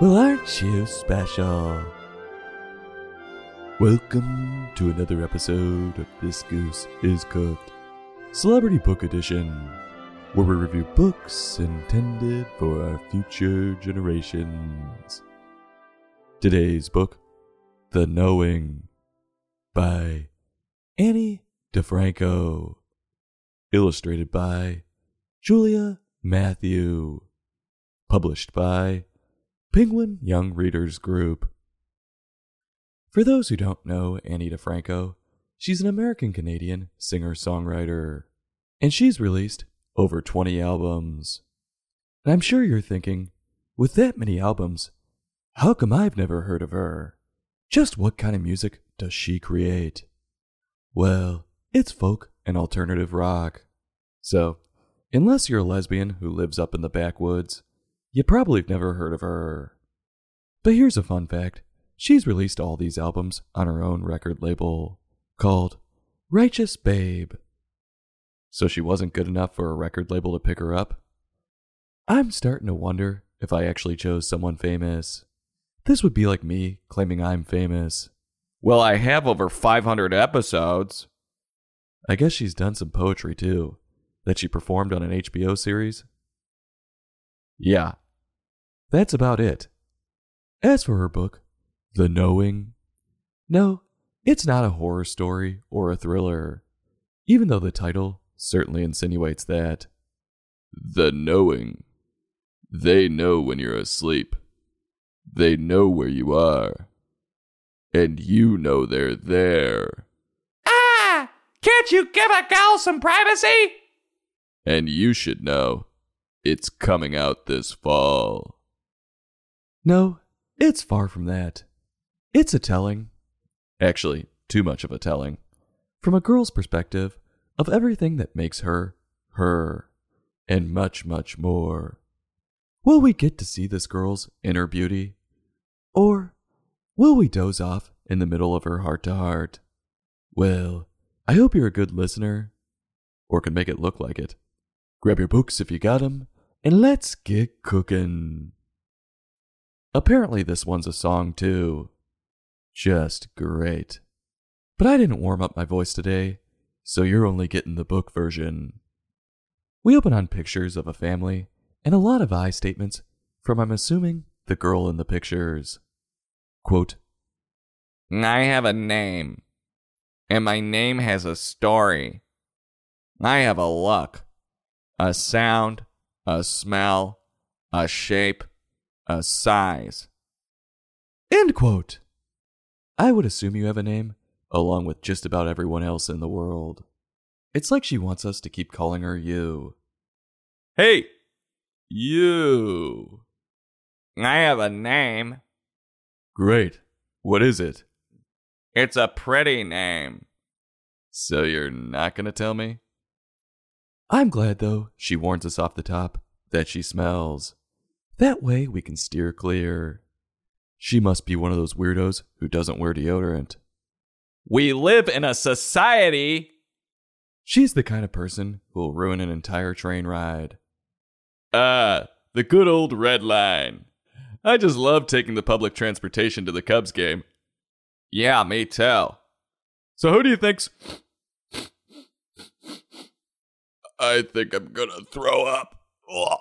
Well, aren't you special? Welcome to another episode of This Goose is Cooked, Celebrity Book Edition, where we review books intended for our future generations. Today's book, The Knowing, by Ani DiFranco, illustrated by Julia Matthew, published by Penguin Young Readers Group. For those who don't know Ani DiFranco, she's an American Canadian singer songwriter, and she's released over 20 albums. And I'm sure you're thinking, with that many albums, how come I've never heard of her? Just what kind of music does she create? Well, it's folk and alternative rock. So, unless you're a lesbian who lives up in the backwoods, you probably have never heard of her. But here's a fun fact she's released all these albums on her own record label called Righteous Babe. So she wasn't good enough for a record label to pick her up? I'm starting to wonder if I actually chose someone famous. This would be like me claiming I'm famous. Well, I have over 500 episodes. I guess she's done some poetry too, that she performed on an HBO series. Yeah, that's about it. As for her book, The Knowing, no, it's not a horror story or a thriller, even though the title certainly insinuates that. The Knowing. They know when you're asleep. They know where you are. And you know they're there. Ah! Can't you give a gal some privacy? And you should know. It's coming out this fall. No, it's far from that. It's a telling, actually, too much of a telling, from a girl's perspective of everything that makes her her, and much, much more. Will we get to see this girl's inner beauty? Or will we doze off in the middle of her heart to heart? Well, I hope you're a good listener, or can make it look like it. Grab your books if you got 'em, and let's get cookin'. Apparently, this one's a song too. Just great. But I didn't warm up my voice today, so you're only getting the book version. We open on pictures of a family and a lot of I statements from, I'm assuming, the girl in the pictures. Quote, I have a name, and my name has a story. I have a look, a sound, a smell, a shape, a size. End quote. I would assume you have a name, along with just about everyone else in the world. It's like she wants us to keep calling her you. Hey, you. I have a name. Great. What is it? It's a pretty name. So you're not going to tell me? I'm glad, though, she warns us off the top that she smells. That way we can steer clear. She must be one of those weirdos who doesn't wear deodorant. We live in a society. She's the kind of person who'll ruin an entire train ride. Ah, the good old red line. I just love taking the public transportation to the Cubs game. Yeah, me too. So who do you think's. I think I'm gonna throw up. Ugh.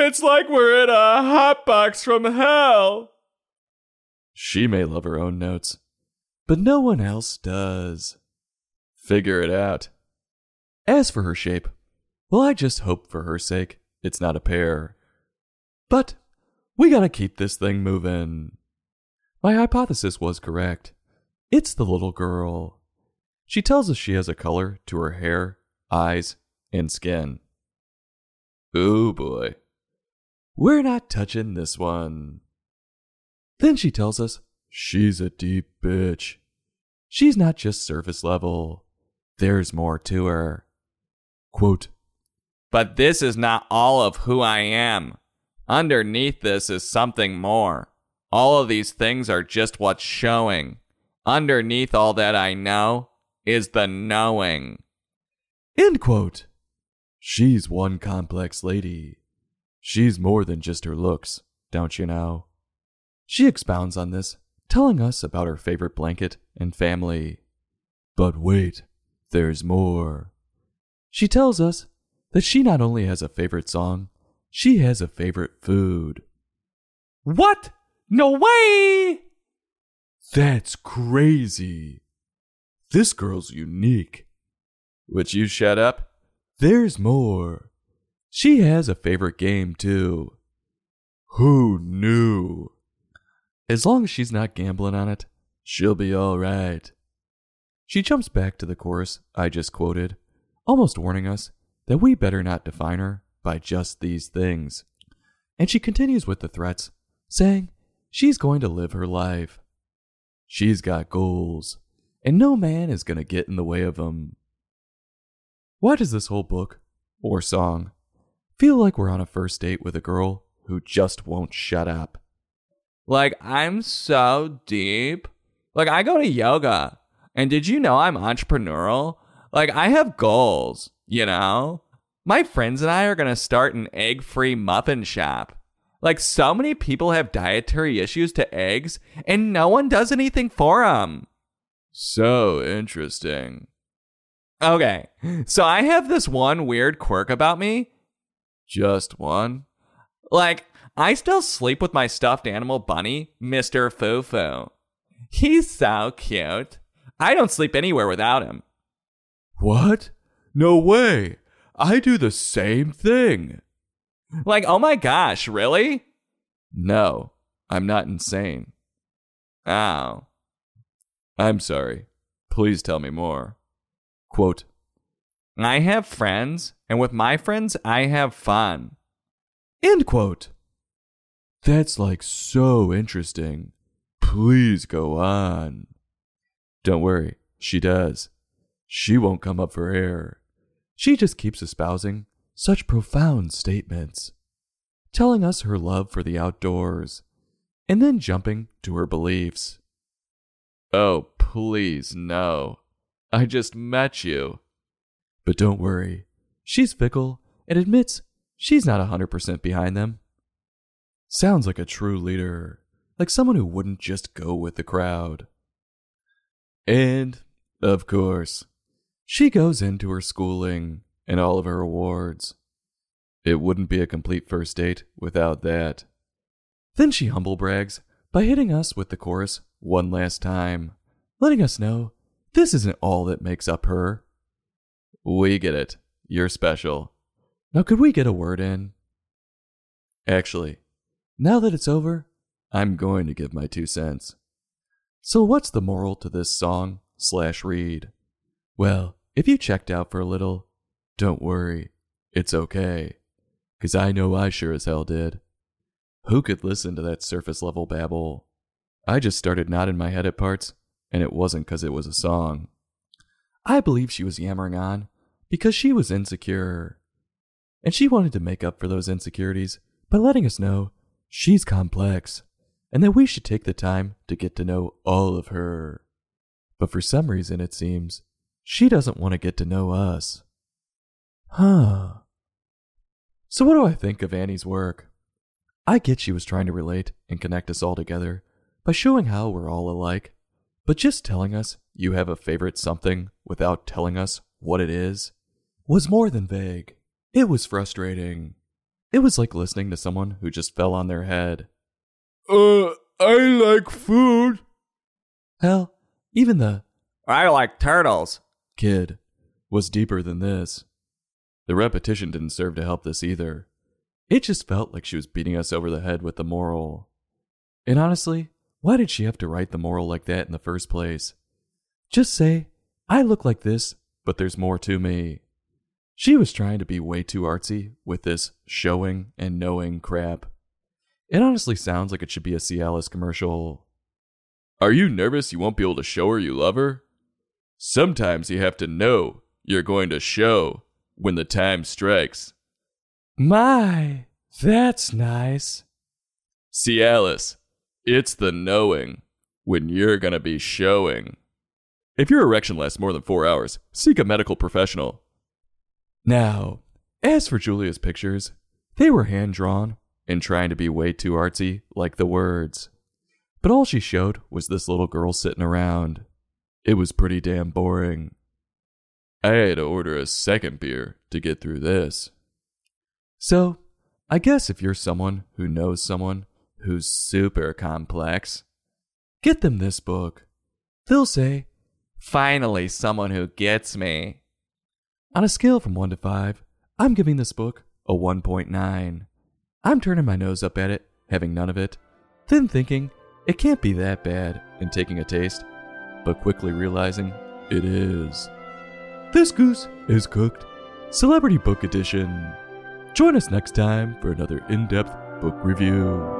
It's like we're in a hot box from hell. She may love her own notes, but no one else does. Figure it out. As for her shape, well, I just hope for her sake it's not a pear. But we gotta keep this thing moving. My hypothesis was correct. It's the little girl. She tells us she has a color to her hair, eyes, and skin. Ooh boy. We're not touching this one. Then she tells us she's a deep bitch. She's not just surface level. There's more to her. Quote, But this is not all of who I am. Underneath this is something more. All of these things are just what's showing. Underneath all that I know is the knowing. End quote. She's one complex lady. She's more than just her looks, don't you know? She expounds on this, telling us about her favorite blanket and family. But wait, there's more. She tells us that she not only has a favorite song, she has a favorite food. What? No way! That's crazy. This girl's unique. Would you shut up? There's more. She has a favorite game, too. Who knew? As long as she's not gambling on it, she'll be all right. She jumps back to the chorus I just quoted, almost warning us that we better not define her by just these things. And she continues with the threats, saying she's going to live her life. She's got goals, and no man is going to get in the way of them. Why does this whole book, or song, feel like we're on a first date with a girl who just won't shut up? Like, I'm so deep. Like, I go to yoga. And did you know I'm entrepreneurial? Like, I have goals, you know? My friends and I are going to start an egg free muffin shop. Like, so many people have dietary issues to eggs, and no one does anything for them. So interesting. Okay, so I have this one weird quirk about me. Just one? Like, I still sleep with my stuffed animal bunny, Mr. Foo Foo. He's so cute. I don't sleep anywhere without him. What? No way. I do the same thing. Like, oh my gosh, really? No, I'm not insane. Oh. I'm sorry. Please tell me more. Quote I have friends, and with my friends, I have fun. End quote. That's like so interesting. Please go on. Don't worry, she does. She won't come up for air. She just keeps espousing such profound statements, telling us her love for the outdoors, and then jumping to her beliefs. Oh, please, no. I just met you. But don't worry, she's fickle and admits she's not a 100% behind them. Sounds like a true leader, like someone who wouldn't just go with the crowd. And, of course, she goes into her schooling and all of her awards. It wouldn't be a complete first date without that. Then she humble brags by hitting us with the chorus one last time, letting us know this isn't all that makes up her. We get it. You're special. Now, could we get a word in? Actually, now that it's over, I'm going to give my two cents. So, what's the moral to this song slash read? Well, if you checked out for a little, don't worry, it's okay. Because I know I sure as hell did. Who could listen to that surface level babble? I just started nodding my head at parts, and it wasn't because it was a song. I believe she was yammering on because she was insecure. And she wanted to make up for those insecurities by letting us know she's complex and that we should take the time to get to know all of her. But for some reason, it seems, she doesn't want to get to know us. Huh. So, what do I think of Ani's work? I get she was trying to relate and connect us all together by showing how we're all alike, but just telling us you have a favorite something without telling us what it is was more than vague. It was frustrating. It was like listening to someone who just fell on their head. Uh, I like food. Hell, even the I like turtles. kid was deeper than this. The repetition didn't serve to help this either. It just felt like she was beating us over the head with the moral. And honestly, why did she have to write the moral like that in the first place? Just say, I look like this, but there's more to me. She was trying to be way too artsy with this showing and knowing crap. It honestly sounds like it should be a Cialis commercial. Are you nervous you won't be able to show her you love her? Sometimes you have to know you're going to show when the time strikes. My, that's nice. Cialis, it's the knowing when you're going to be showing. If your erection lasts more than four hours, seek a medical professional. Now, as for Julia's pictures, they were hand drawn and trying to be way too artsy, like the words. But all she showed was this little girl sitting around. It was pretty damn boring. I had to order a second beer to get through this. So, I guess if you're someone who knows someone who's super complex, get them this book. They'll say, Finally, someone who gets me. On a scale from 1 to 5, I'm giving this book a 1.9. I'm turning my nose up at it, having none of it, then thinking it can't be that bad and taking a taste, but quickly realizing it is. This goose is cooked. Celebrity Book Edition. Join us next time for another in depth book review.